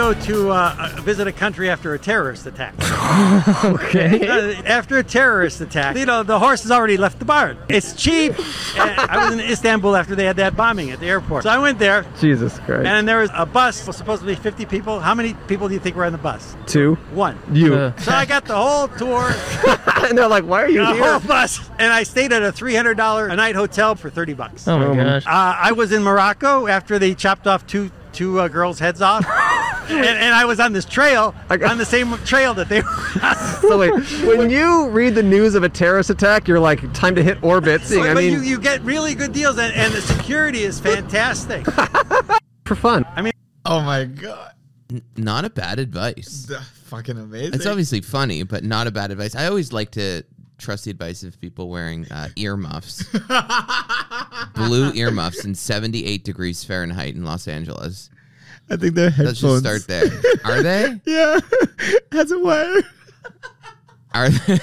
go to uh, uh, visit a country after a terrorist attack. Okay. Uh, after a terrorist attack, you know, the horse has already left the barn. It's cheap. I was in Istanbul after they had that bombing at the airport. So I went there, Jesus Christ. and there was a bus, was supposed to be 50 people. How many people do you think were on the bus? Two. One. You. Uh. So I got the whole tour, and they're like, why are you the here? whole bus, and I stayed at a $300 a night hotel for 30 bucks. Oh my Um, gosh. Uh, I was in Morocco after they chopped off two two uh, girls' heads off, and, and I was on this trail I on the same trail that they were. on. So wait, when you read the news of a terrorist attack, you're like, time to hit orbit. Seeing, I but mean, you, you get really good deals, and, and the security is fantastic. for fun. I mean, oh my god. N- not a bad advice. Duh, fucking amazing. It's obviously funny, but not a bad advice. I always like to trust the advice of people wearing uh, earmuffs, blue earmuffs in 78 degrees Fahrenheit in Los Angeles. I think they're headphones. Let's just start there. Are they? Yeah, has a wire. Are they?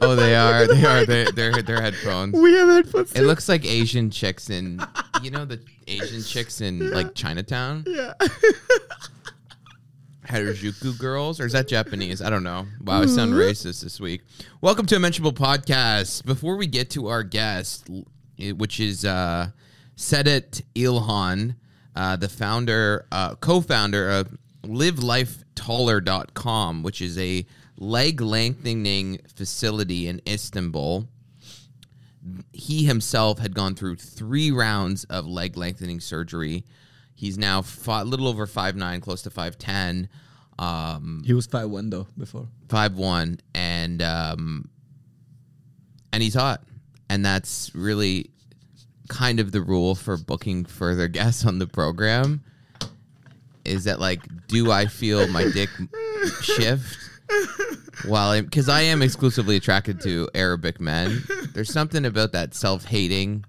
oh, they are. They are. They, they're they're headphones. We have headphones. It looks like Asian chicks in, you know, the Asian chicks in like Chinatown. Yeah. Harajuku girls, or is that Japanese? I don't know. Wow, I sound mm-hmm. racist this week. Welcome to Unmentionable Podcast. Before we get to our guest, which is uh, Sedat Ilhan, uh, the founder, uh, co-founder of LiveLifeTaller.com, which is a leg lengthening facility in Istanbul. He himself had gone through three rounds of leg lengthening surgery. He's now a little over five nine, close to five ten, um, He was five one though before. five one, and um, and he's hot, and that's really kind of the rule for booking further guests on the program. Is that like, do I feel my dick shift while I'm because I am exclusively attracted to Arabic men. There's something about that self-hating,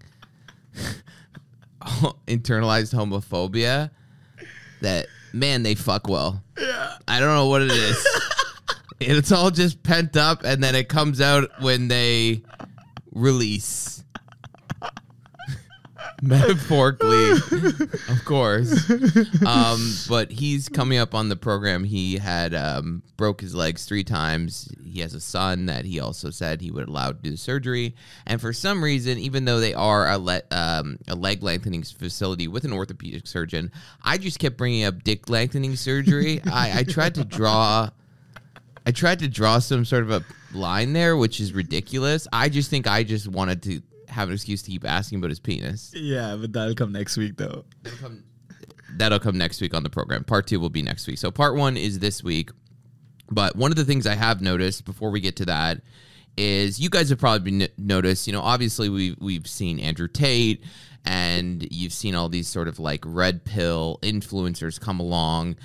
internalized homophobia that man they fuck well. Yeah, I don't know what it is. it's all just pent up, and then it comes out when they release. Metaphorically, of course. Um, but he's coming up on the program. He had um, broke his legs three times. He has a son that he also said he would allow to do surgery. And for some reason, even though they are a, le- um, a leg lengthening facility with an orthopedic surgeon, I just kept bringing up dick lengthening surgery. I, I tried to draw. I tried to draw some sort of a line there, which is ridiculous. I just think I just wanted to have an excuse to keep asking about his penis. Yeah, but that'll come next week though. That'll come next week on the program. Part two will be next week. So part one is this week. But one of the things I have noticed before we get to that is you guys have probably been noticed. You know, obviously we we've seen Andrew Tate, and you've seen all these sort of like red pill influencers come along,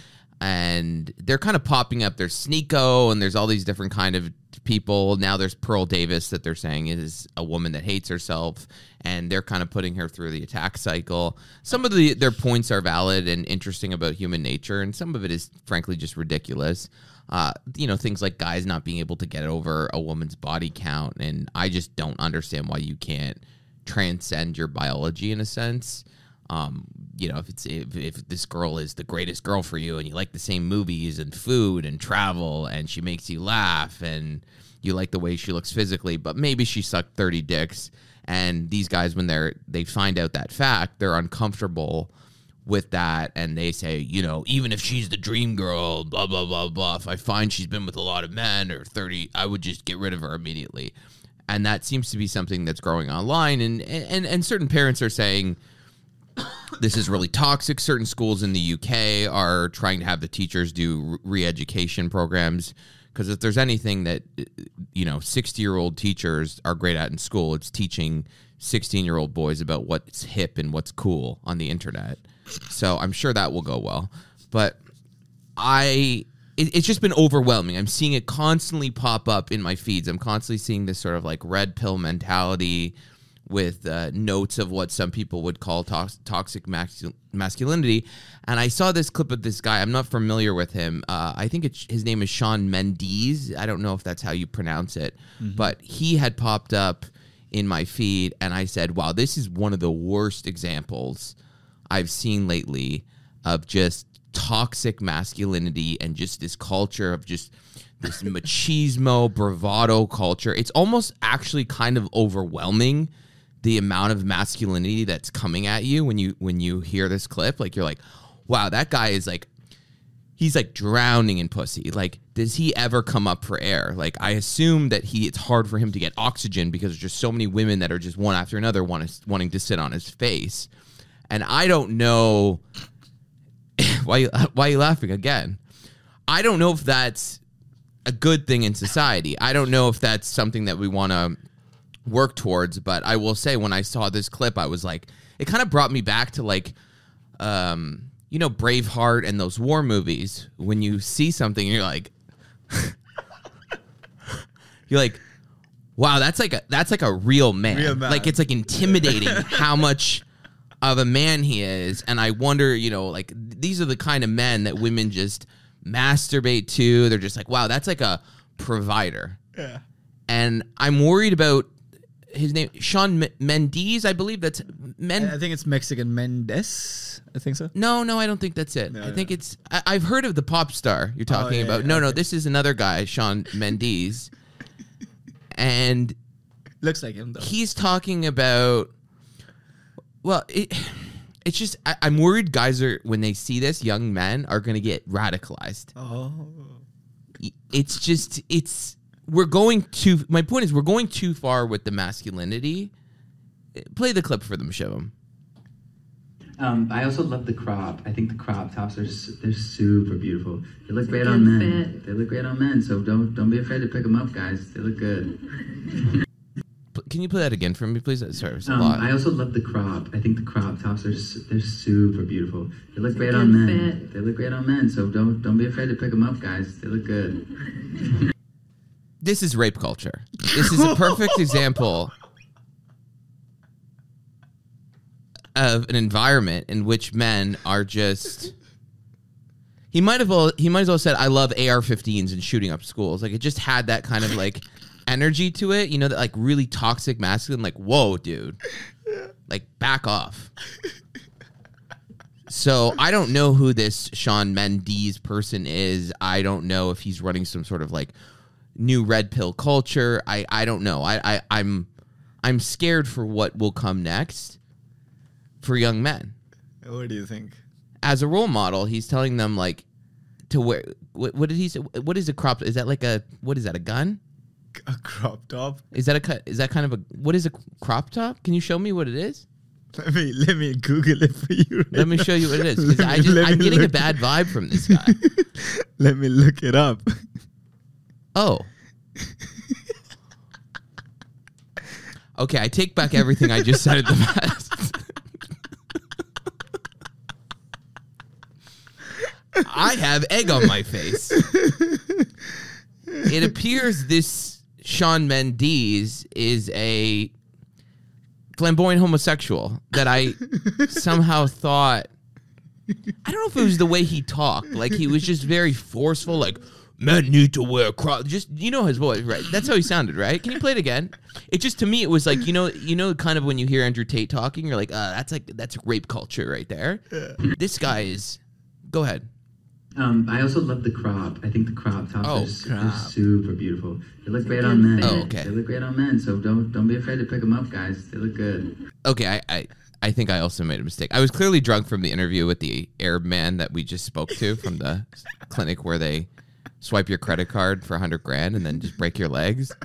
and they're kind of popping up. There's Sneako, and there's all these different kind of people. Now there's Pearl Davis that they're saying is a woman that hates herself, and they're kind of putting her through the attack cycle. Some of the their points are valid and interesting about human nature, and some of it is frankly just ridiculous. Uh, you know, things like guys not being able to get over a woman's body count, and I just don't understand why you can't transcend your biology in a sense. Um, you know, if it's if, if this girl is the greatest girl for you, and you like the same movies and food and travel, and she makes you laugh, and you like the way she looks physically, but maybe she sucked thirty dicks, and these guys when they're they find out that fact, they're uncomfortable with that and they say, you know, even if she's the dream girl, blah blah blah blah, if I find she's been with a lot of men or 30, I would just get rid of her immediately. And that seems to be something that's growing online and and and certain parents are saying this is really toxic. Certain schools in the UK are trying to have the teachers do re-education programs because if there's anything that uh, you know 60 year old teachers are great at in school it's teaching 16 year old boys about what's hip and what's cool on the internet. So i'm sure that will go well. But i it, it's just been overwhelming. I'm seeing it constantly pop up in my feeds. I'm constantly seeing this sort of like red pill mentality with uh, notes of what some people would call tox- toxic mascul- masculinity. And I saw this clip of this guy. I'm not familiar with him. Uh, I think it's, his name is Shawn Mendes. I don't know if that's how you pronounce it, but he had popped up in my feed, and I said, "Wow, this is one of the worst examples I've seen lately of just toxic masculinity and just this culture of just this machismo bravado culture. It's almost actually kind of overwhelming the amount of masculinity that's coming at you when you when you hear this clip. Like you're like, wow, that guy is like he's like drowning in pussy. Like, does he ever come up for air? Like, I assume that he it's hard for him to get oxygen because there's just so many women that are just one after another want wanting to sit on his face. And I don't know why you, why are you laughing again? I don't know if that's a good thing in society. I don't know if that's something that we want to work towards, but I will say when I saw this clip, I was like, it kind of brought me back to like, um, you know, Braveheart and those war movies. When you see something, you're like, you're like, wow, that's like a that's like a real man. Real man. Like it's like intimidating how much of a man he is. And I wonder, you know, like these are the kind of men that women just masturbate to. They're just like, wow, that's like a provider. Yeah. And I'm worried about his name, Shawn M- Mendes. I believe that's Men. I think it's Mexican Mendes. I think so. No, no, I don't think that's it. I think it's. I, I've heard of the pop star you're oh, talking yeah, about. yeah, no, no, this is another guy, Shawn Mendes, and Looks like him though. he's talking about. Well, it, it's just I, I'm worried guys are when they see this, young men are going to get radicalized. Oh. It's just it's we're going too. My point is we're going too far with the masculinity. Play the clip for them, show them. Um, I also love the crop. I think the crop tops are s- they're super beautiful. They look great on men. fit. They look great on men. So don't don't be afraid to pick them up, guys. They look good. Can you play that again for me, please? Sorry, it a Um, lot. I also love the crop. I think the crop tops are s- they're super beautiful. They look great on men. fit. They look great on men. So don't don't be afraid to pick them up, guys. They look good. this is rape culture. This is a perfect example of an environment in which men are just. He might have well, he might as well said, "I love AR-15s and shooting up schools." Like it just had that kind of like energy to it, you know, that like really toxic masculine. Like, whoa, dude, like back off. So I don't know who this Shawn Mendes person is. I don't know if he's running some sort of like new red pill culture. I I don't know. I, I I'm I'm scared for what will come next for young men. What do you think? As a role model, he's telling them like to wear. What, what did he say? What is a crop? Is that like a what is that? A gun? A crop top. Is that a cut? Is that kind of a what is a crop top? Can you show me what it is? Let me let me Google it for you. right Let me now. show you what it is I me getting a bad vibe from this guy. Let me look it up. Oh. Okay, I take back everything I just said in the past. I have egg on my face. It appears this Shawn Mendes is a flamboyant homosexual that I somehow thought I don't know if it was the way he talked. Like he was just very forceful, like men need to wear crop. Just you know his voice, right? That's how he sounded, right? Can you play it again? It just to me it was like you know you know kind of when you hear Andrew Tate talking, you're like, uh, that's like that's rape culture right there. This guy is. Go ahead. Um, I also love the crop. I think the crop tops Oh, are s- they're super beautiful. They look great on men. Oh, okay. They look great on men. So don't don't be afraid to pick them up, guys. They look good. Okay, I, I I think I also made a mistake. I was clearly drunk from the interview with the Arab man that we just spoke to from the clinic where they swipe your credit card for a hundred grand and then just break your legs.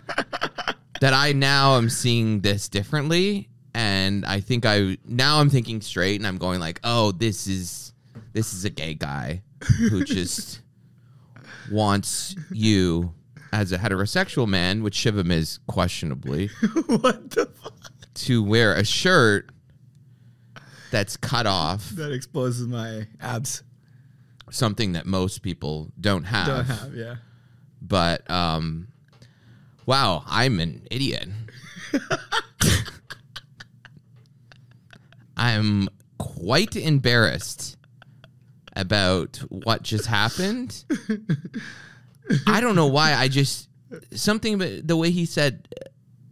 That I now am seeing this differently, and I think I now I'm thinking straight, and I'm going like, oh, this is this is a gay guy who just wants you as a heterosexual man, which Shivam is questionably what the fuck? to wear a shirt that's cut off, That exposes my abs. Something that most people don't have. Don't have, yeah. But um wow, I'm an idiot. I'm quite embarrassed about what just happened. I don't know why I just something about the way he said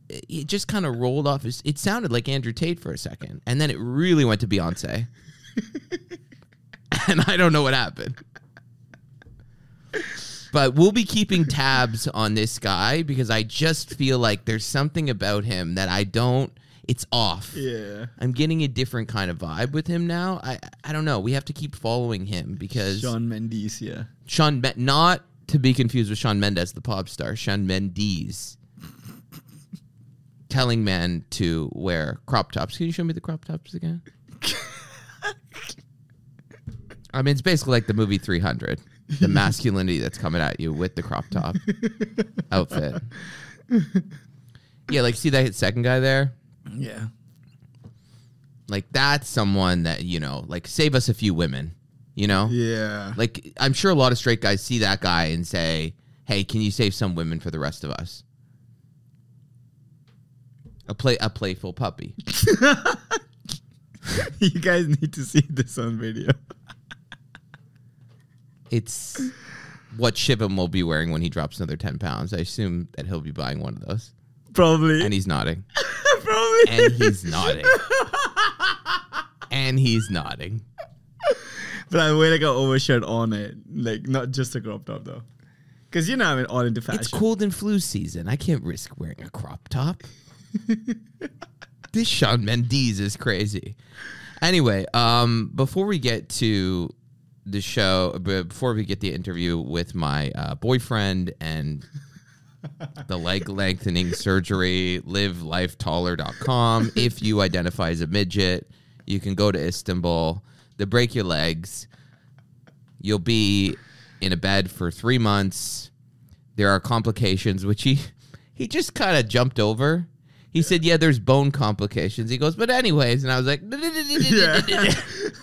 it just kind of rolled off his it sounded like Andrew Tate for a second and then it really went to Beyonce. and I don't know what happened. But we'll be keeping tabs on this guy because I just feel like there's something about him that I don't. It's off. Yeah. I'm getting a different kind of vibe with him now. I I don't know. We have to keep following him because Shawn Mendes, yeah. Shawn Men- not to be confused with Shawn Mendes, the pop star. Shawn Mendes telling men to wear crop tops. Can you show me the crop tops again? I mean, it's basically like the movie 300. The masculinity that's coming at you with the crop top outfit. Yeah, like see that second guy there? Yeah. Like that's someone that, you know, like save us a few women, you know? Yeah. Like I'm sure a lot of straight guys see that guy and say, "Hey, can you save some women for the rest of us?" A play a playful puppy. you guys need to see this on video. It's what Shivam will be wearing when he drops another 10 pounds. I assume that he'll be buying one of those. Probably. And he's nodding. Probably. And he's nodding. and he's nodding. but I wear like an overshirt on it. Like not just a crop top though. Cause you know I'm all into fashion. It's cold and flu season. I can't risk wearing a crop top. this Shawn Mendes is crazy. Anyway, um, before we get to the show, before we get the interview with my uh, boyfriend and the leg lengthening surgery, livelifetaller.com. If you identify as a midget, you can go to Istanbul. They break your legs. You'll be in a bed for three months. There are complications, which he he just kind of jumped over. He said, "Yeah, there's bone complications." He goes, "But anyways," and I was like, yeah.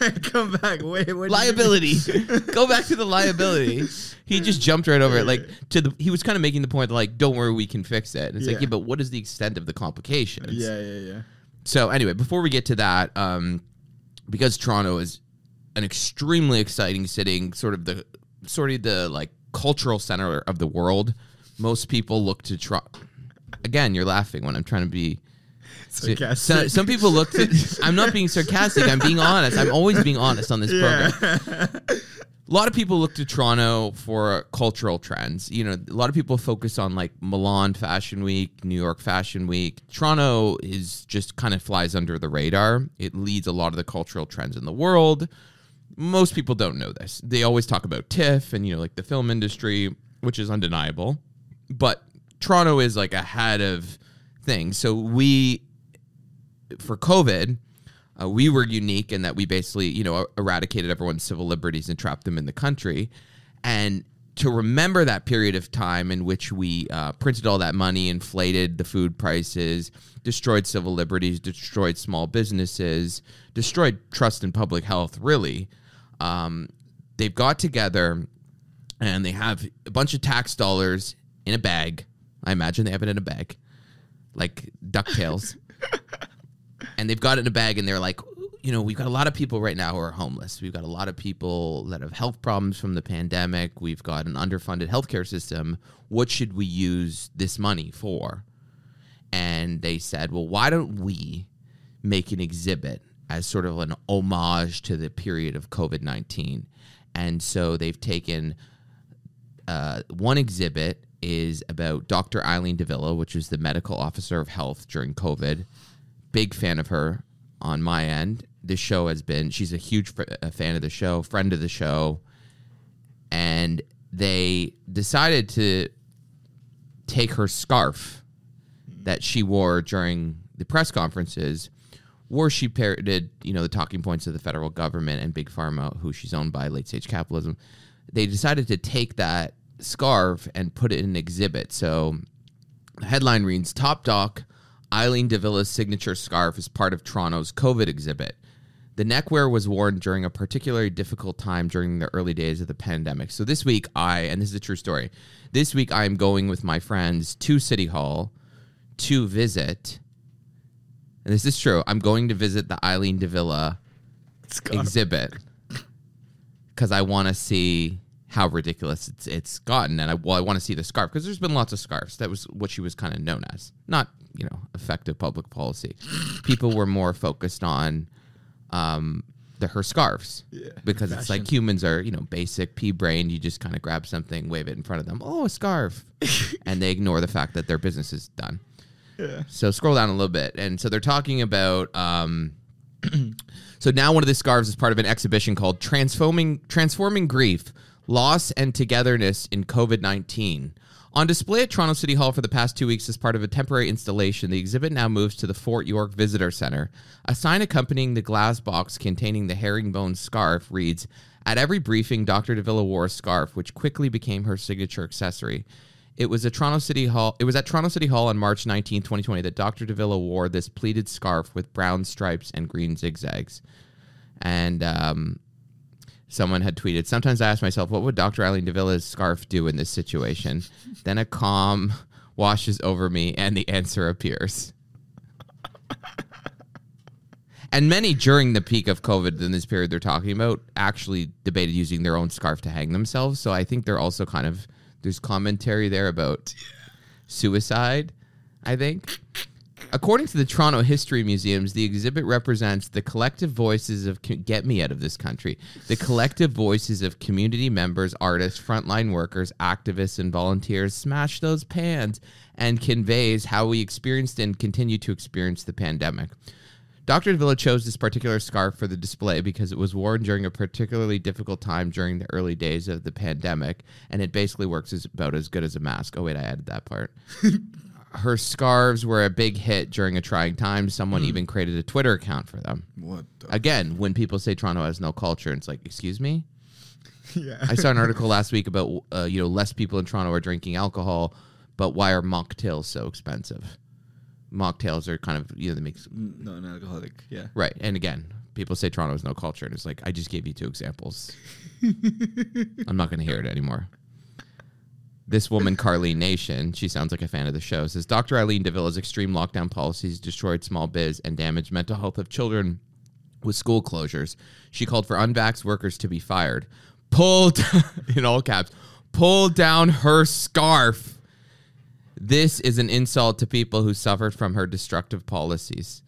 Come back. Wait, what liability. Go back to the liability. He just jumped right over it. Like to the he was kind of making the point like, don't worry, we can fix it. And it's like, Yeah. yeah, but what is the extent of the complications? Yeah, yeah, yeah. So anyway, before we get to that, um, because Toronto is an extremely exciting city, sort of the sort of the like cultural center of the world, most people look to Toronto. Again, you're laughing when I'm trying to be Sarcastic. so, some people look to. I'm not being sarcastic. I'm being honest. I'm always being honest on this program. A lot of people look to Toronto for cultural trends. You know, a lot of people focus on like Milan Fashion Week, New York Fashion Week. Toronto is just kind of flies under the radar. It leads a lot of the cultural trends in the world. Most people don't know this. They always talk about TIFF and you know like the film industry, which is undeniable. But Toronto is like ahead of things. So we for COVID, uh, we were unique in that we basically, you know, eradicated everyone's civil liberties and trapped them in the country. And to remember that period of time in which we uh, printed all that money, inflated the food prices, destroyed civil liberties, destroyed small businesses, destroyed trust in public health, really, um, they've got together and they have a bunch of tax dollars in a bag. I imagine they have it in a bag, like DuckTales and they've got it in a bag and they're like you know we've got a lot of people right now who are homeless. We've got a lot of people that have health problems from the pandemic. We've got an underfunded healthcare system. What should we use this money for? And they said well why don't we make an exhibit as sort of an homage to the period of covid-19 and so they've taken uh, one exhibit is about Dr. Eileen de Villa, which was the medical officer of health during COVID. Big fan of her on my end. This show has been, she's a huge fr- a fan of the show, friend of the show. And they decided to take her scarf that she wore during the press conferences, where she parroted, you know, the talking points of the federal government and big pharma, who she's owned by late stage capitalism. They decided to take that scarf and put it in an exhibit. So the headline reads Top Doc Eileen de Villa's signature scarf is part of Toronto's COVID exhibit. The neckwear was worn during a particularly difficult time during the early days of the pandemic. So this week, I, and this is a true story, this week I am going with my friends to City Hall to visit, and this is true, I'm going to visit the Eileen de Villa exhibit because I want to see how ridiculous it's it's gotten, and I well I want to see the scarf because there's been lots of scarves. That was what she was kind of known as, not you know effective public policy. People were more focused on um, the her scarves because it's like humans are you know basic pea brain. You just kind of grab something, wave it in front of them. Oh, a scarf, and they ignore the fact that their business is done. Yeah. So scroll down a little bit, and so they're talking about. Um, so now one of the scarves is part of an exhibition called "Transforming Transforming Grief, Loss and Togetherness in COVID nineteen. On display at Toronto City Hall for the past two weeks as part of a temporary installation, the exhibit now moves to the Fort York Visitor Center. A sign accompanying the glass box containing the herringbone scarf reads, At every briefing, Dr. de Villa wore a scarf, which quickly became her signature accessory. It was Toronto City Hall. It was at Toronto City Hall on March 19, 2020, that Dr. de Villa wore this pleated scarf with brown stripes and green zigzags. And um, someone had tweeted, Sometimes I ask myself, what would Dr. Eileen de Villa's scarf do in this situation? then a calm washes over me, and the answer appears. and many during the peak of COVID in this period they're talking about actually debated using their own scarf to hang themselves. So I think they're also kind of, there's commentary there about suicide, I think. According to the Toronto History Museums, the exhibit represents the collective voices of get me out of this country, the collective voices of community members, artists, frontline workers, activists, and volunteers. Smash those pans and conveys how we experienced and continue to experience the pandemic. Dr. de Villa chose this particular scarf for the display because it was worn during a particularly difficult time during the early days of the pandemic, and it basically works as about as good as a mask. Oh wait, I added that part. Her scarves were a big hit during a trying time. Someone even created a Twitter account for them. What? The Again, when people say Toronto has no culture, it's like, excuse me. yeah. I saw an article last week about uh, you know less people in Toronto are drinking alcohol, but why are mocktails so expensive? Mocktails are kind of you know they make Not an alcoholic. Yeah. Right. And again, people say Toronto has no culture, and it's like I just gave you two examples. I'm not going to hear it anymore. This woman, Carleen Nation, she sounds like a fan of the show, says Dr. Eileen de Villa's extreme lockdown policies destroyed small biz and damaged mental health of children with school closures. She called for unvaxxed workers to be fired. Pulled, in all caps, pull down her scarf. This is an insult to people who suffered from her destructive policies.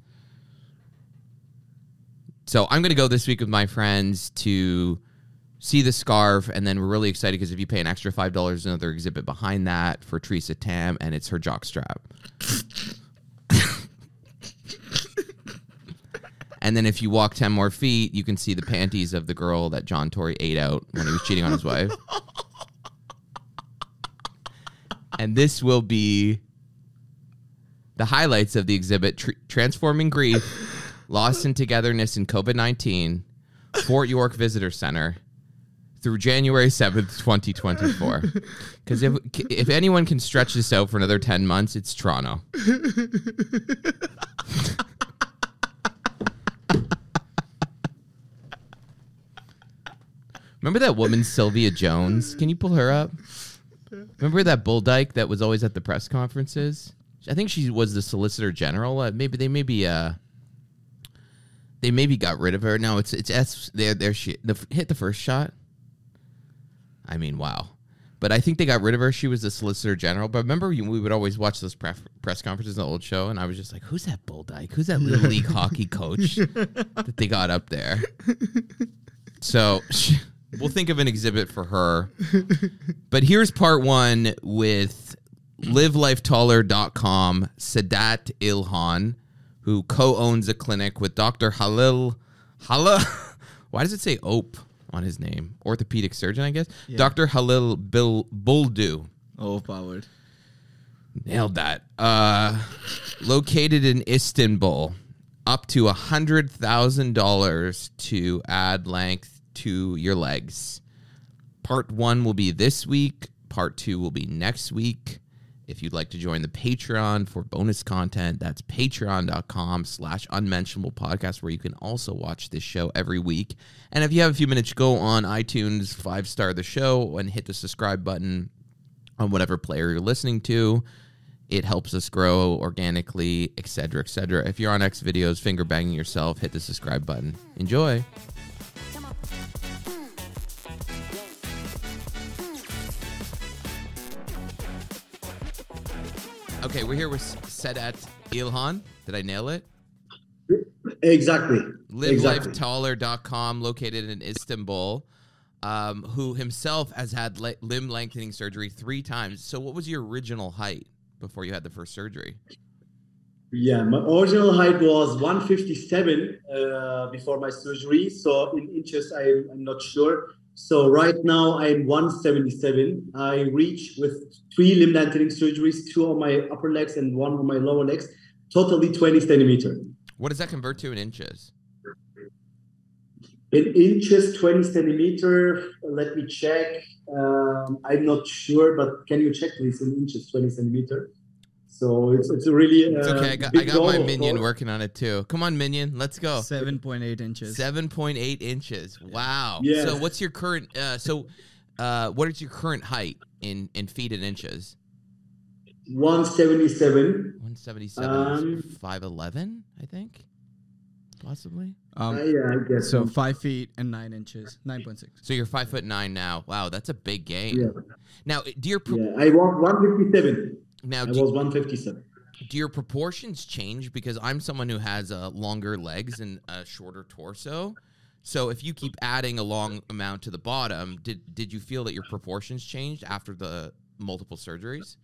So I'm going to go this week with my friends to see the scarf, and then we're really excited because if you pay an extra five dollars, another exhibit behind that for Theresa Tam, and it's her jock strap. and then if you walk ten more feet, you can see the panties of the girl that John Tory ate out when he was cheating on his wife. and this will be the highlights of the exhibit tr- transforming grief lost in togetherness in covid-19 fort york visitor center through january 7th 2024 because if, if anyone can stretch this out for another 10 months it's toronto remember that woman sylvia jones can you pull her up Remember that bull dyke that was always at the press conferences? I think she was the solicitor general. Uh, maybe they maybe uh they maybe got rid of her. No, it's it's S there there she the, hit the first shot. I mean, wow. But I think they got rid of her. She was the solicitor general. But remember, we would always watch those pref- press conferences in the old show, and I was just like, "Who's that bull dyke? Who's that little league hockey coach that they got up there?" So we'll think of an exhibit for her. But here's part one with livelifetaller.com, Sedat Ilhan, who co-owns a clinic with Dr. Halil Hala. Why does it say Ope on his name? Orthopedic surgeon, I guess. Dr. Halil Bil Buldu. Overpowered. Nailed that. Uh, located in Istanbul, up to a hundred thousand dollars to add length to your legs. Part one will be this week. Part two will be next week. If you'd like to join the Patreon for bonus content, that's patreon.com slash unmentionable podcast, where you can also watch this show every week. And if you have a few minutes, go on iTunes, five star the show, and hit the subscribe button on whatever player you're listening to. It helps us grow organically, etc., etc. If you're on X videos, finger banging yourself, hit the subscribe button. Enjoy. Okay, we're here with Sedat Ilhan. Did I nail it? Exactly. Livelifetaller.com, located in Istanbul, um, who himself has had le- limb lengthening surgery three times. So, what was your original height before you had the first surgery? Yeah, my original height was 157 uh, before my surgery. So in inches, I, I'm not sure. So right now I'm 177. I reach with three limb lengthening surgeries, two on my upper legs and one on my lower legs, totally 20 centimeter. What does that convert to in inches? In inches, 20 centimeter. Let me check. Um, I'm not sure, but can you check please in inches, 20 centimeter? So it's, it's really uh, It's okay. I got, I got goal, my minion working on it too. Come on, minion. Let's go. 7.8 inches. 7.8 inches. Wow. Yeah. So, what's your current, uh, so, uh, what is your current height in, in feet and inches? 177. 177, Um, 5'11, I think, possibly. Um, Uh, yeah, I guess so 5 feet and 9 inches. 9.6. So you're five foot nine now. Wow, that's a big gain. Yeah. Now, do your pro- Yeah, I was 157. Now I was 157. do your proportions change? Because I'm someone who has uh, longer legs and a shorter torso. So if you keep adding a long amount to the bottom, did did you feel that your proportions changed after the multiple surgeries?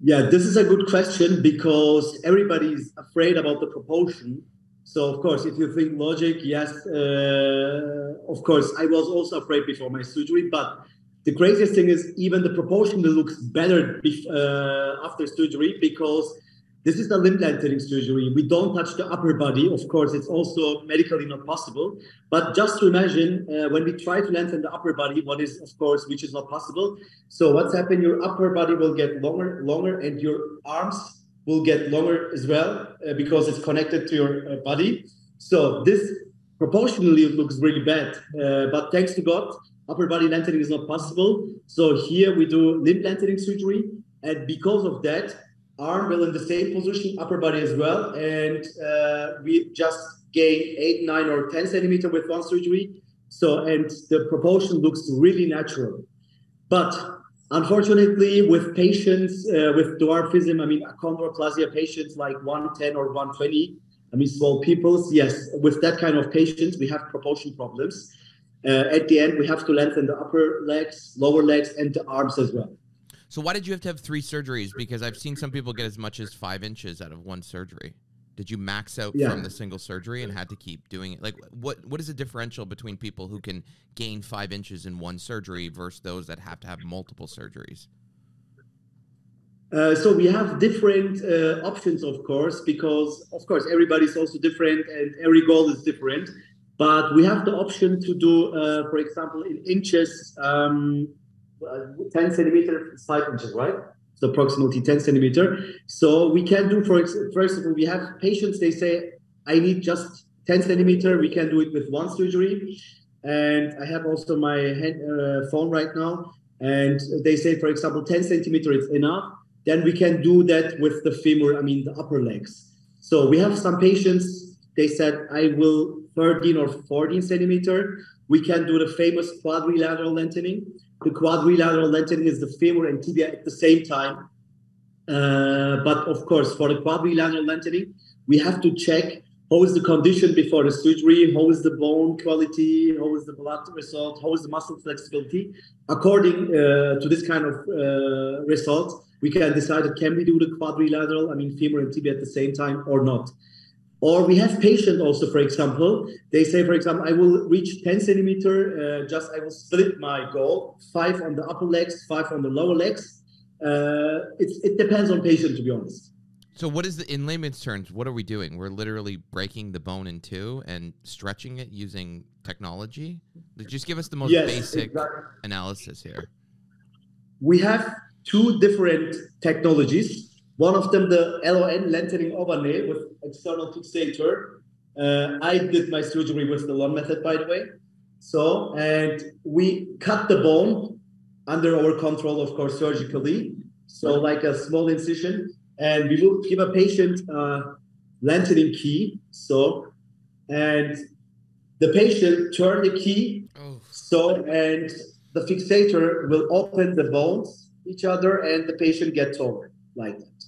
Yeah, this is a good question because everybody's afraid about the proportion. So, of course, if you think logic, yes, uh, of course, I was also afraid before my surgery. But the craziest thing is even the proportion looks better bef- uh, after surgery because this is the limb lengthening surgery. We don't touch the upper body. Of course, it's also medically not possible. But just to imagine uh, when we try to lengthen the upper body, what is, of course, which is not possible. So what's happened? Your upper body will get longer, longer, and your arms will get longer as well uh, because it's connected to your uh, body. So this proportionally looks really bad. Uh, but thanks to God, upper body lengthening is not possible. So here we do limb lengthening surgery, and because of that, arm will in the same position, upper body as well, and uh, we just gain eight, nine, or ten centimeter with one surgery. So and the proportion looks really natural. But unfortunately, with patients uh, with dwarfism, I mean achondroplasia patients like 110 or 120, I mean small peoples, yes, with that kind of patients, we have proportion problems. Uh, at the end, we have to lengthen the upper legs, lower legs, and the arms as well. So why did you have to have three surgeries? Because I've seen some people get as much as five inches out of one surgery. Did you max out Yeah. from the single surgery and had to keep doing it? Like, what what is the differential between people who can gain five inches in one surgery versus those that have to have multiple surgeries? Uh, so we have different uh, options, of course, because of course everybody's also different and every goal is different. But we have the option to do, uh, for example, in inches, um, uh, 10 centimeter, is five inches, right? So approximately 10 centimeter. So we can do, for first of all, we have patients, they say, I need just 10 centimeter. We can do it with one surgery. And I have also my uh, phone right now. And they say, for example, 10 centimeter is enough. Then we can do that with the femur, I mean, the upper legs. So we have some patients, they said, I will 13 or 14 centimeter. We can do the famous quadrilateral lengthening. The quadrilateral lengthening is the femur and tibia at the same time. Uh, but of course, for the quadrilateral lengthening, we have to check how is the condition before the surgery, how is the bone quality, how is the blood result, how is the muscle flexibility. According uh, to this kind of uh, result, we can decide can we do the quadrilateral, I mean femur and tibia at the same time or not. Or we have patients also, for example, they say, for example, I will reach 10 centimeter, uh, just I will split my goal, five on the upper legs, five on the lower legs. Uh, it's, it depends on patient, to be honest. So what is the in layman's terms? What are we doing? We're literally breaking the bone in two and stretching it using technology. Just give us the most Yes, basic exactly. analysis here. We have two different technologies. One of them, the LON lengthening over nail with external fixator. Uh, I did my surgery with the LON method, by the way. So, and we cut the bone under our control, of course, surgically. So, like a small incision, and we will give a patient uh, lengthening key. So, and the patient turn the key Oh, so, and the fixator will open the bones each other and the patient gets over like that.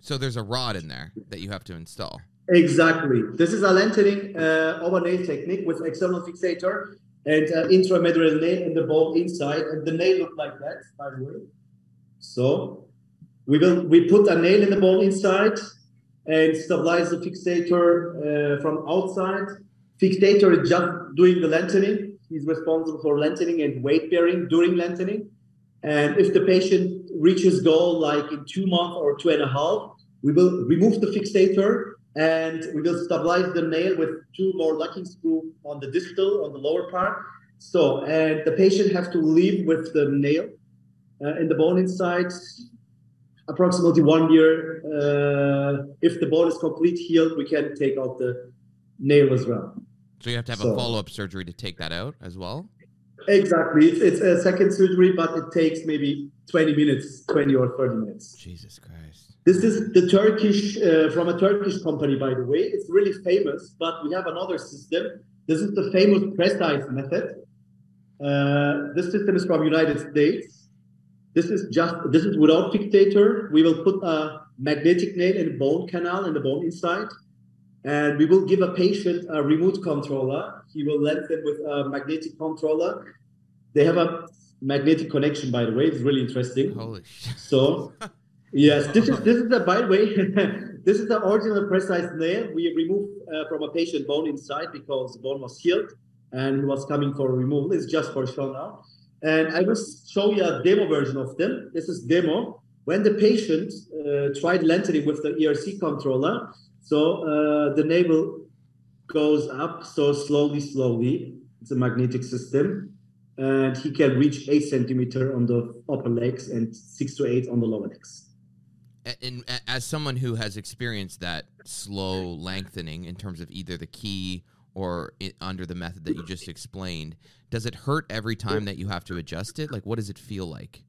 so there's a rod in there that you have to install. Exactly. This is a lengthening uh, over nail technique with external fixator and uh, intramedullary nail in the bone inside, and the nail look like that, by the way. So we will we put a nail in the bone inside and stabilize the fixator uh, from outside. Fixator is just doing the lengthening. He's responsible for lengthening and weight bearing during lengthening. And if the patient reaches goal like in two months or two and a half, we will remove the fixator and we will stabilize the nail with two more locking screw on the distal on the lower part. So, and the patient has to live with the nail uh, in the bone inside approximately one year. Uh, if the bone is complete healed, we can take out the nail as well. So you have to have a follow up surgery to take that out as well. Exactly. It's, it's a second surgery, but it takes maybe 20 minutes, 20 or 30 minutes. Jesus Christ. This is the Turkish, uh, from a Turkish company, by the way. It's really famous, but we have another system. This is the famous PRECICE method. Uh, this system is from United States. This is just, this is without fixator. We will put a magnetic nail in the bone canal in the bone inside. And we will give a patient a remote controller. He will land them with a magnetic controller. They have a magnetic connection, by the way. It's really interesting. Holy shit. So, yes, this is this is the by the way, this is the original PRECICE nail we removed uh, from a patient bone inside because the bone was healed and it was coming for removal. It's just for show now, and I will show you a demo version of them. This is demo when the patient uh, tried lengthening with the ERC controller. So uh, the navel goes up so slowly, slowly. It's a magnetic system and he can reach eight centimeter on the upper legs and six to eight on the lower legs. And as someone who has experienced that slow lengthening in terms of either the key or i under the method that you just explained, does it hurt every time that you have to adjust it? Like, what does it feel like?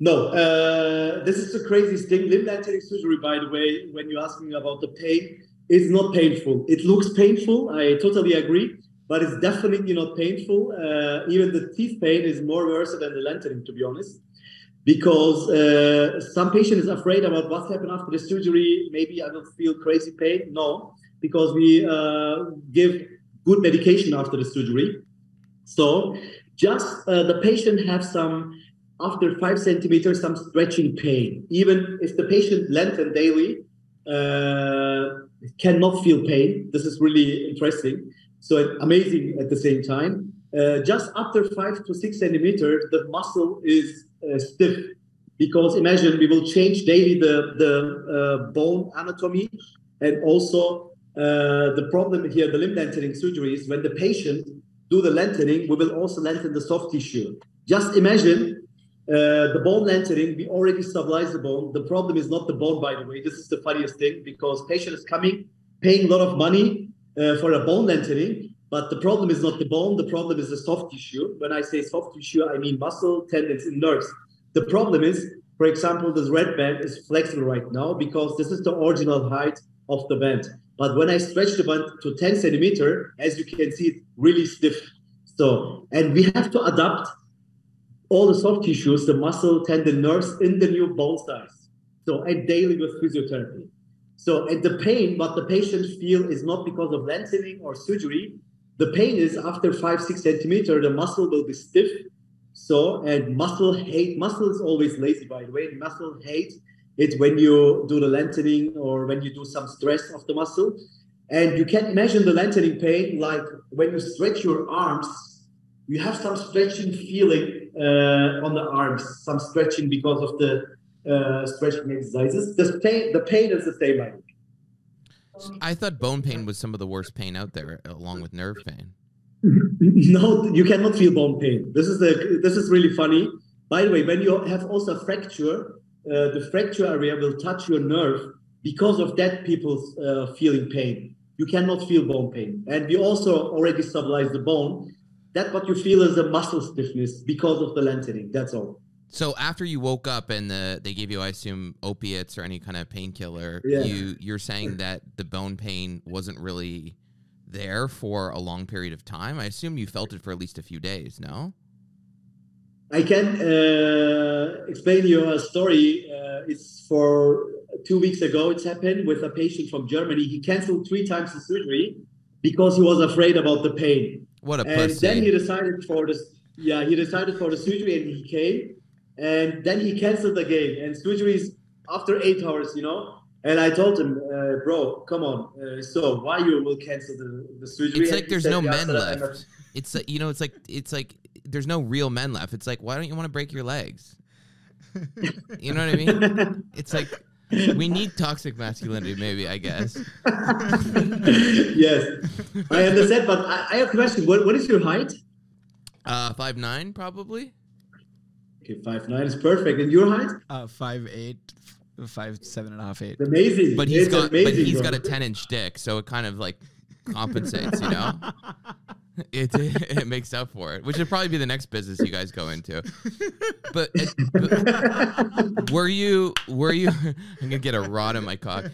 No, uh, this is the craziest thing. Limb lengthening surgery, by the way, when you ask me about the pain, it's not painful. It looks painful. I totally agree, but it's definitely not painful. Uh, even the teeth pain is more worse than the lengthening, to be honest, because uh, some patient is afraid about what happened after the surgery. Maybe I will feel crazy pain. No, because we uh, give good medication after the surgery. So just uh, the patient have some after five centimeters some stretching pain. Even if the patient lengthen daily, uh, cannot feel pain. This is really interesting. So amazing at the same time. Uh, just after five to six centimeters, the muscle is uh, stiff because imagine we will change daily the the uh, bone anatomy and also uh, the problem here, the limb lengthening surgery is when the patient do the lengthening, we will also lengthen the soft tissue. Just imagine uh, the bone lengthening, we already stabilize the bone. The problem is not the bone, by the way. This is the funniest thing because patient is coming, paying a lot of money uh, for a bone lengthening, but the problem is not the bone. The problem is the soft tissue. When I say soft tissue, I mean muscle, tendons, and nerves. The problem is, for example, this red band is flexible right now because this is the original height of the band. But when I stretch the band to 10 centimeter, as you can see, it's really stiff. So, and we have to adapt all the soft tissues, the muscle, tendon, nerves in the new bone size. So, and daily with physiotherapy. So, and the pain, what the patient feel is not because of lengthening or surgery. The pain is after five, six centimeter, the muscle will be stiff. So, and muscle hate, muscle is always lazy, by the way. Muscle hate it when you do the lengthening or when you do some stress of the muscle. And you can imagine the lengthening pain like when you stretch your arms, you have some stretching feeling on the arms, some stretching because of the uh, stretching exercises. The pain, the pain is the same, I think. I thought bone pain was some of the worst pain out there, along with nerve pain. No, you cannot feel bone pain. This is the this is really funny. By the way, when you have also a fracture, uh, the fracture area will touch your nerve. Because of that, people's uh, feeling pain. You cannot feel bone pain, and we also already stabilize the bone. That what you feel is a muscle stiffness because of the lengthening. That's all. So after you woke up and the, they gave you, I assume, opiates or any kind of painkiller, Yeah. you you're saying that the bone pain wasn't really there for a long period of time. I assume you felt it for at least a few days. No. I can uh, explain you a story. Uh, it's for two weeks ago. It's happened with a patient from Germany. He canceled three times the surgery because he was afraid about the pain. What a and pussy. then he decided for this. Yeah, he decided for the surgery, and he came. And then he canceled again. And surgery is after eight hours, you know. And I told him, uh, bro, come on. Uh, so why you will cancel the, the surgery? it's like there's said, no "Yeah, men but I'm left. It's like you know, it's like it's like there's no real men left. It's like why don't you want to break your legs? You know what I mean? It's like we need toxic masculinity, maybe I guess. yes, I understand. But I, I have a question. What, what is your height? Uh, five nine probably. Okay, five nine is perfect. And your height? Uh, five eight, five seven and a half eight. Amazing. But he's It's got amazing, but he's bro. got a ten inch dick, so it kind of like compensates, you know. It, it makes up for it, which would probably be the next business you guys go into. But, but were you were you? I'm gonna get a rod in my cock.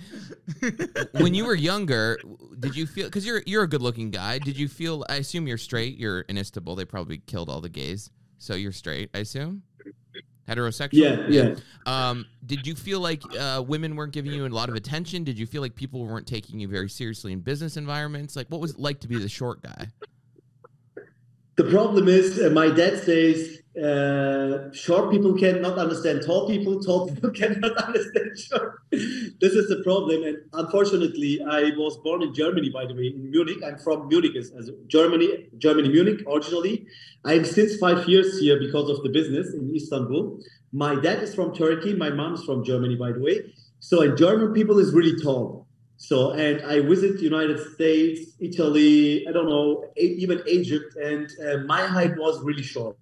When you were younger, did you feel? Because you're you're a good looking guy. Did you feel? I assume you're straight. You're in Istanbul. They probably killed all the gays, so you're straight. I assume. Heterosexual. Yeah, yeah. Um, did you feel like uh, women weren't giving you a lot of attention? Did you feel like people weren't taking you very seriously in business environments? Like, what was it like to be the short guy? The problem is, uh, my dad says uh, short people cannot understand tall people, tall people cannot understand short. this is the problem. And unfortunately, I was born in Germany, by the way, in Munich. I'm from Munich, as, as Germany, Germany, Munich, originally. I'm since five years here because of the business in Istanbul. My dad is from Turkey. My mom is from Germany, by the way. So, and German people is really tall. So, and I visit United States, Italy, I don't know, even Egypt, and uh, my height was really short.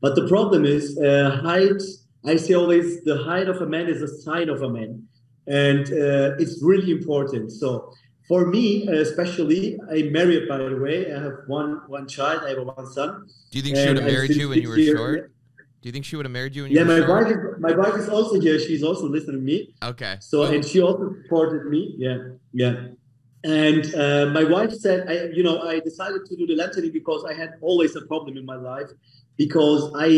But the problem is, uh, height. I say always, the height of a man is a sign of a man, and uh, it's really important. So, for me, especially, I'm married. By the way, I have one one child. I have one son. Do you think she would have married you when you were short? Do you think she would have married you Yeah, my wife is my wife is also here. She's also listening to me. Okay. So and she also supported me. Yeah, yeah. And uh, my wife said, I, you know, I decided to do the lengthening because I had always a problem in my life because I,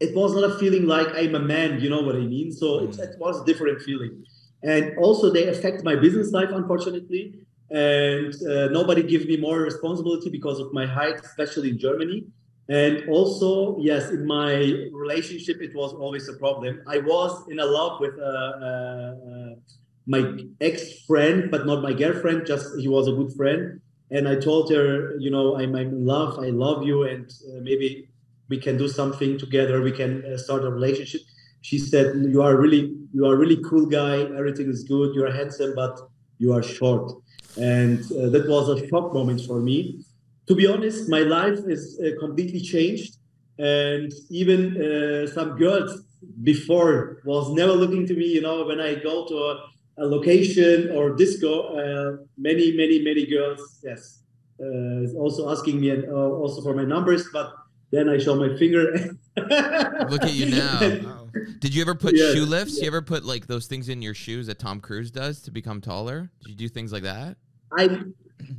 it was not a feeling like I'm a man. You know what I mean? So it, it was a different feeling. And also they affect my business life, unfortunately. And uh, nobody gives me more responsibility because of my height, especially in Germany. And also, yes, in my relationship, it was always a problem. I was in a love with uh, uh, uh, my ex friend, but not my girlfriend. Just he was a good friend, and I told her, you know, I'm, I'm in love. I love you, and uh, maybe we can do something together. We can start a relationship. She said, "You are really, you are really cool guy. Everything is good. You are handsome, but you are short." And uh, that was a shock moment for me to be honest, my life is uh, completely changed, and even uh, some girls before was never looking to me. You know, when I go to a, a location or disco, uh, many, many, many girls, yes, uh, is also asking me and uh, also for my numbers, but then I show my finger. Look at you now. Wow. Did you ever put Yes, shoe lifts? You ever put like those things in your shoes that Tom Cruise does to become taller? Did you do things like that? I,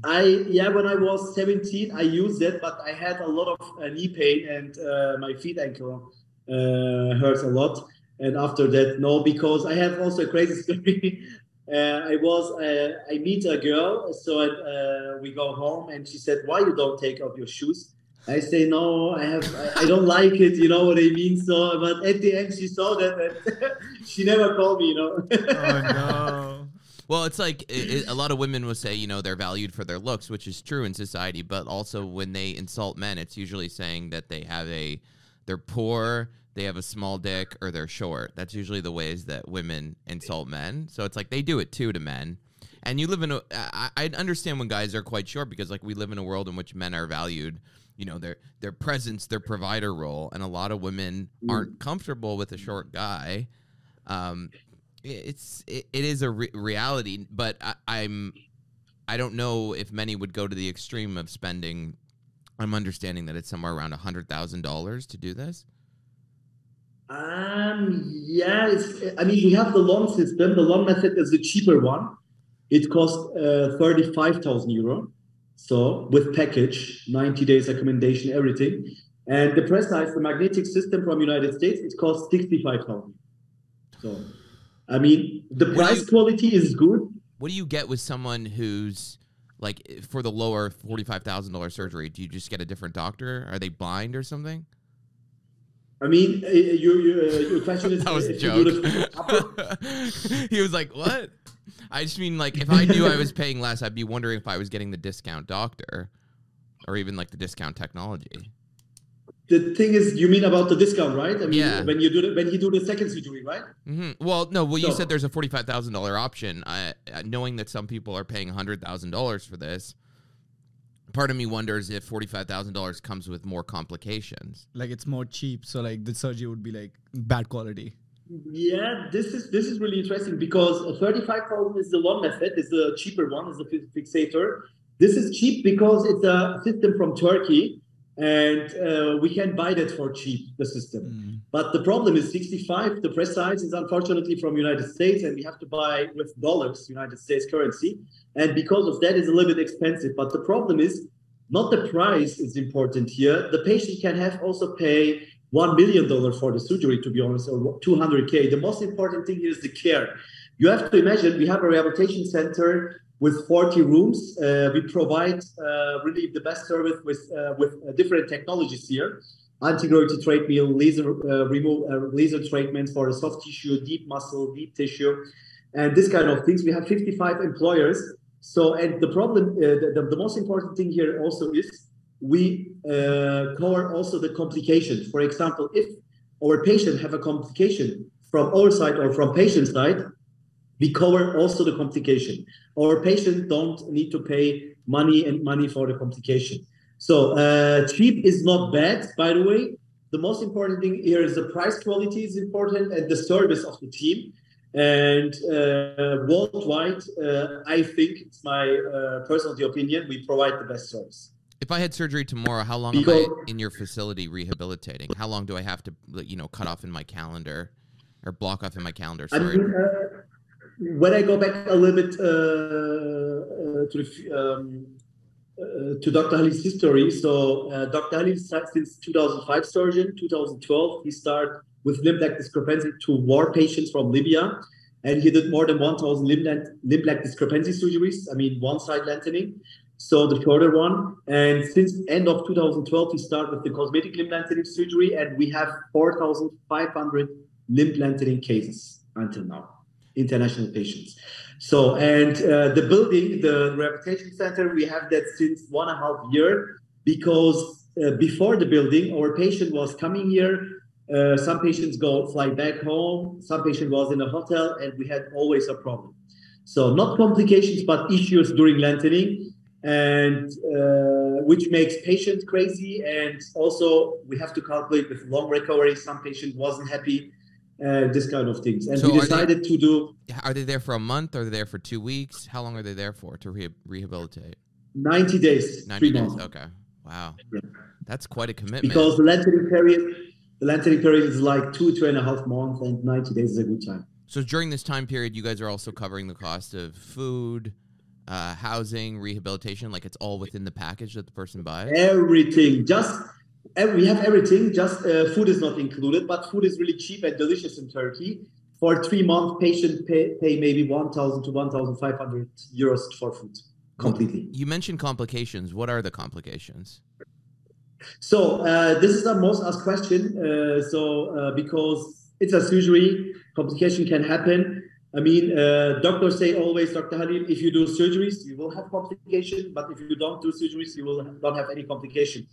I, yeah, when I was 17, I used it, but I had a lot of uh, knee pain and uh, my feet ankle uh, hurts a lot. And after that, no, because I have also a crazy story. uh, I was, uh, I meet a girl, so uh, we go home, and she said, "Why you don't take off your shoes?" I say, "No, I have, I, I don't like it. You know what I mean." So, but at the end, she saw that, and she never called me. You know. Oh no. Well, it's like it, it- a lot of women will say, you know, they're valued for their looks, which is true in society. But also, when they insult men, it's usually saying that they have a, they're poor, they have a small dick, or they're short. That's usually the ways that women insult men. So it's like they do it too to men. And you live in a, I, I understand when guys are quite short because like we live in a world in which men are valued, you know, their their presence, their provider role, and a lot of women aren't comfortable with a short guy. Um, it's it, it is a re- reality, but I, I'm I don't know if many would go to the extreme of spending. I'm understanding that it's somewhere around a hundred thousand dollars to do this. Um, yeah, I mean, we have the LON system. The LON method is the cheaper one. It costs uh, 35,000 euro. So with package, 90 days accommodation, everything. And the PRECICE, the magnetic system from United States, it costs sixty-five thousand. So, I mean, the price you- quality is good. What do you get with someone who's like for the lower forty-five thousand dollar surgery? Do you just get a different doctor? Are they blind or something? I mean, uh, your your, uh, your question is That was a you joke. he was like, "What?" I just mean like if I knew I was paying less, I'd be wondering if I was getting the discount doctor, or even like the discount technology. The thing is, you mean about the discount, right? I mean, Yeah. when you do the, when you do the second surgery, right? hmm Well, no. Well, you So- said there's a forty-five thousand dollar option. I, uh, knowing that some people are paying hundred thousand dollars for this, part of me wonders if forty-five thousand dollars comes with more complications. Like it's more cheap, so like the surgery would be like bad quality. Yeah, this is this is really interesting because thirty-five thousand is the LON method, is the cheaper one, is the fixator. This is cheap because it's a system from Turkey, and uh, we can buy that for cheap. The system, but the problem is sixty-five. The PRECICE is unfortunately from United States, and we have to buy with dollars, United States currency, and because of that, it's a little bit expensive. But the problem is not the price is important here. The patient can have also pay one million dollar for the surgery, to be honest, or 200k. The most important thing here is the care. You have to imagine we have a rehabilitation center with 40 rooms. Uh, we provide uh, really the best service with uh, with uh, different technologies here. Anti-gravity treadmill, laser uh, remove uh, laser treatment for soft tissue, deep muscle, deep tissue, and this kind of things. We have 55 employers. So, and the problem, the, the, most important thing here also is we cover also the complications. For example, if our patient have a complication from our side or from patient side, we cover also the complication. Our patient don't need to pay money and money for the complication. So uh, cheap is not bad, by the way. The most important thing here is the price quality is important and the service of the team. And uh, worldwide, uh, I think it's my uh, personal opinion, we provide the best service. If I had surgery tomorrow, how long am I in your facility rehabilitating? How long do I have to, you know, cut off in my calendar or block off in my calendar? I Sorry. mean, uh, when I go back a little bit uh, uh, to the, um, uh, to Dr. Halil's history, so Dr. Halil since 2005 surgeon, 2012 he started with limb length discrepancy to war patients from Libya, and he did more than 1,000 limb limb length discrepancy surgeries. I mean, one side lengthening, so the shorter one. And since end of 2012, he started with the cosmetic limb lengthening surgery, and we have 4,500 limb lengthening cases until now, international patients. So, and uh, the building, the rehabilitation center, we have that since one and a half year because uh, before the building, our patient was coming here. Uh, some patients go fly back home. Some patient was in a hotel, and we had always a problem. So not complications, but issues during lengthening, and uh, which makes patients crazy. And also we have to calculate with long recovery. Some patient wasn't happy, uh, this kind of things. And So we are they- decided to do Are they there for a month? Are they there for two weeks? How long are they there for to re- rehabilitate? 90 days, 90 three days. months. Okay. Wow. Yeah. That's quite a commitment. Because the lengthening period, the lengthening period is like two, two and a half months, and 90 days is a good time. so during this time period, you guys are also covering the cost of food, uh, housing, rehabilitation. Like it's all within the package that the person buys. Everything, just we have everything. Just uh, food is not included, but food is really cheap and delicious in Turkey. For three months, patient pay, pay maybe 1,000 to 1,500 euros for food completely. You mentioned complications. What are the complications? So uh, this is the most asked question. Uh, so uh, because it's a surgery, complication can happen. I mean, uh, doctors say always, Dr. Halil, if you do surgeries, you will have complication, but if you don't do surgeries, you will don't have any complication.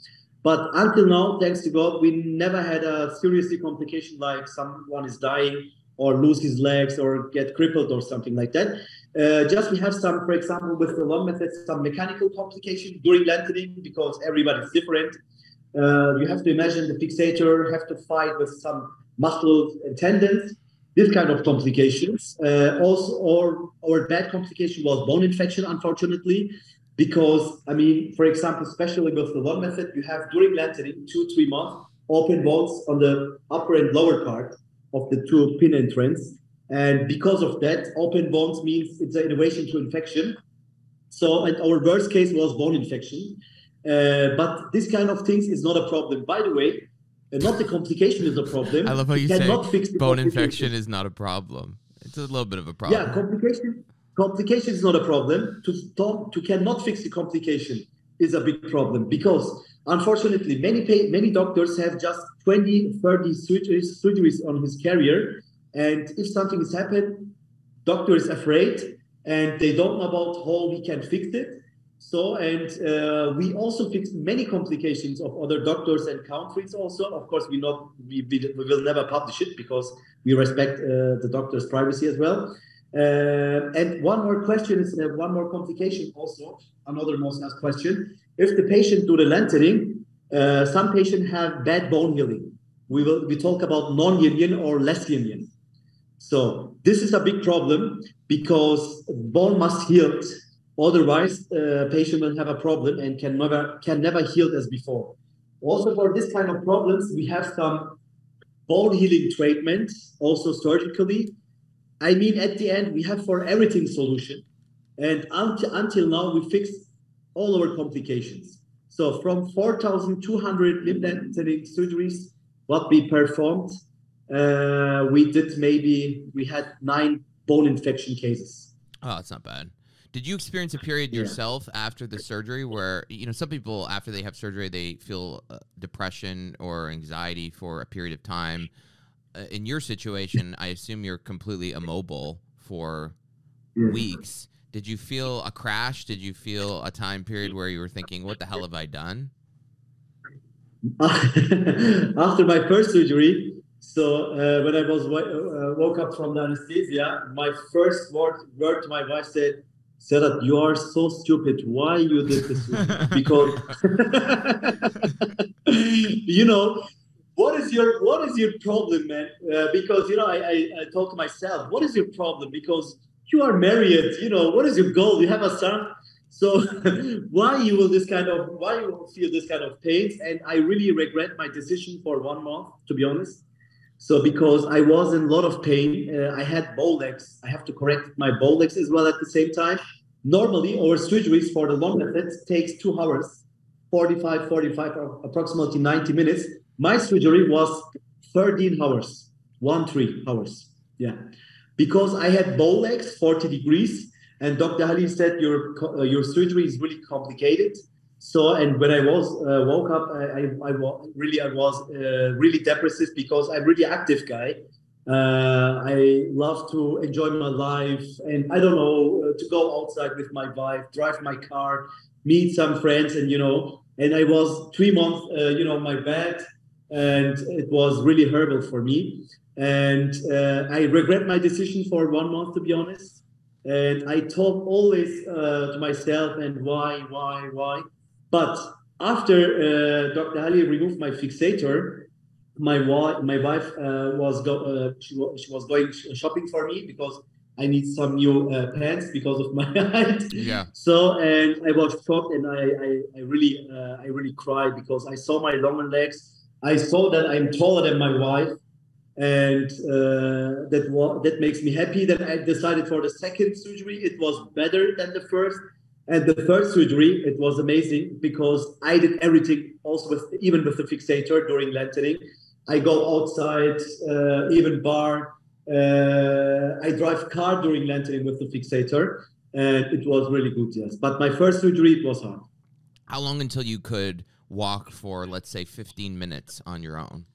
But until now, thanks to God, we never had a seriously complication like someone is dying or lose his legs or get crippled or something like that. Uh, just we have some, for example, with the LON method, some mechanical complication during lengthening because everybody's different. Uh, you have to imagine the fixator have to fight with some muscles and tendons, this kind of complications. Uh, also, or or bad complication was bone infection, unfortunately, because I mean, for example, especially with the LON method, you have during lengthening two three months open wounds on the upper and lower part of the two pin entrance, and because of that, open wounds means it's an innovation to infection. So, and our worst case was bone infection. Uh, but this kind of things is not a problem. By the way, uh, not the complication is a problem. I love how you cannot say bone infection is not a problem. It's a little bit of a problem. Yeah, complication. Complication is not a problem. To talk, to cannot fix the complication is a big problem because unfortunately many pay, many doctors have just 20, 30 surgeries, surgeries on his career, and if something has happened, doctor is afraid and they don't know about how we can fix it. So, and uh, we also fix many complications of other doctors and countries. Also, of course, we not we, we, will never publish it because we respect uh, the doctor's privacy as well. Uh, and one more question is uh, one more complication also. Another most asked question: If the patient do the lengthening, uh, some patients have bad bone healing. We will we talk about non-union or less union. So this is a big problem because bone must heal. Otherwise, uh, patient will have a problem and can never can never heal as before. Also, for this kind of problems, we have some bone healing treatment, also surgically. I mean, at the end, we have for everything solution, and until until now, we fixed all our complications. So from 4,200 limb lengthening surgeries, what we performed, uh, we did maybe we had nine bone infection cases. Oh, that's not bad. Did you experience a period Yeah. yourself after the surgery where you know some people after they have surgery they feel uh, depression or anxiety for a period of time? Uh, in your situation, I assume you're completely immobile for weeks. Did you feel a crash? Did you feel a time period where you were thinking, "What the hell have I done?" After my first surgery, so uh, when I was wa- uh, woke up from the anesthesia, my first word, word to my wife said, Sedat, you are so stupid. Why you did this? because you know what is your what is your problem, man? Uh, because you know I, I I talk to myself. What is your problem? Because you are married. You know what is your goal? You have a son. So why you will this kind of why you will feel this kind of pain And I really regret my decision for one month, to be honest. So because I was in a lot of pain, uh, I had bow legs. I have to correct my bow legs as well at the same time. Normally, our surgeries for the LON methods takes two hours, 45, 45, or approximately 90 minutes. My surgery was 13 hours, one, three hours. Yeah. Because I had bow legs, 40 degrees, and Dr. Halil said your uh, your surgery is really complicated. So, and when I was uh, woke up, I, I, I really I was uh, really depressive because I'm really active guy. Uh, I love to enjoy my life, and I don't know uh, to go outside with my wife, drive my car, meet some friends, and you know. And I was three months, uh, you know, my bed, and it was really horrible for me. And uh, I regret my decision for one month, to be honest. And I talk always uh, to myself and why, why, why. But after uh, Dr. Ali removed my fixator, my wife, my wife uh, was go, uh, she, wa- she was going sh- shopping for me because I need some new uh, pants because of my height. Yeah. So and I was shocked and I I, I really uh, I really cried because I saw my longer legs. I saw that I'm taller than my wife, and uh, that wa- that makes me happy. That I decided for the second surgery it was better than the first, and the third surgery it was amazing because I did everything also with even with the fixator during lengthening. I go outside, uh, even bar. Uh, I drive car during lengthening with the fixator, and it was really good. Yes, but my first surgery it was hard. How long until you could walk for, let's say, 15 minutes on your own?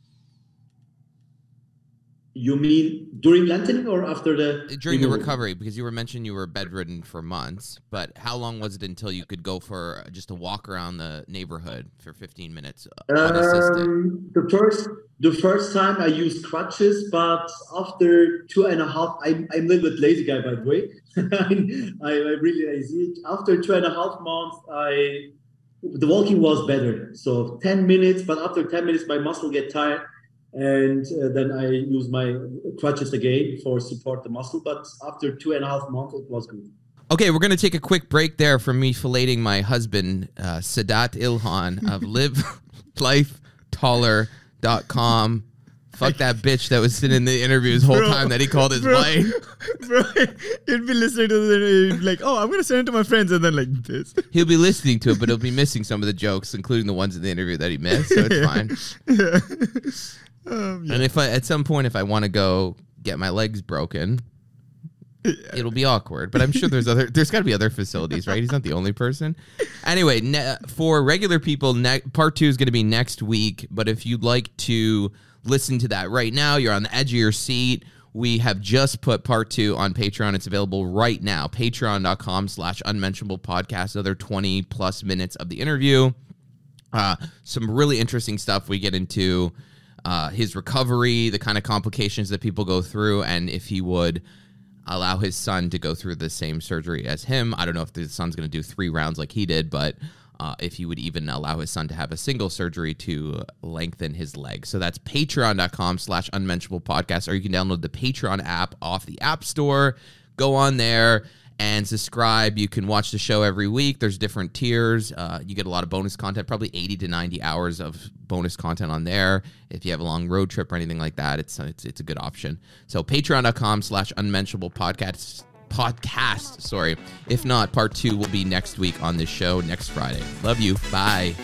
You mean during lengthening or after the During the recovery, because you were mentioning you were bedridden for months, but how long was it until you could go for just a walk around the neighborhood for 15 minutes uh, unassisted? Um, the first the first time I used crutches, but after two and a half, I'm, I'm a little bit lazy guy by the way. I, I'm really lazy. After two and a half months, I the walking was better. So ten minutes, but after ten minutes, my muscle get tired, and uh, then I use my crutches again for support the muscle. But after two and a half months, it was good. Okay, we're going to take a quick break there from me filleting my husband, uh, Sedat Ilhan of livelifetaller.com Fuck that bitch that was sitting in the interview his whole Bro, time that he called his bro. wife. Bro, he'd be listening to the like, oh, I'm gonna send it to my friends, and then like this. He'll be listening to it, but he'll be missing some of the jokes, including the ones in the interview that he missed. So it's fine. Um, yeah. And if I at some point if I want to go get my legs broken, it'll be awkward. But I'm sure there's other there's got to be other facilities, right? He's not the only person. Anyway, ne- for regular people, ne- part two is going to be next week. But if you'd like to listen to that right now, you're on the edge of your seat. We have just put part two on Patreon. It's available right now. Patreon.com slash unmentionable podcast. Another 20 plus minutes of the interview. Uh, some really interesting stuff we get into uh, his recovery, the kind of complications that people go through, and if he would allow his son to go through the same surgery as him. I don't know if the son's going to do three rounds like he did, but uh, if he would even allow his son to have a single surgery to lengthen his leg. So that's patreon.com slash unmentionable podcast, or you can download the Patreon app off the App Store. Go on there and subscribe. You can watch the show every week. There's different tiers. Uh, you get a lot of bonus content, probably 80 to 90 hours of bonus content on there. If you have a long road trip or anything like that, it's it's, it's a good option. So patreon.com slash unmentionable podcast podcast. Sorry. If not, part two will be next week on this show next Friday. Love you. Bye.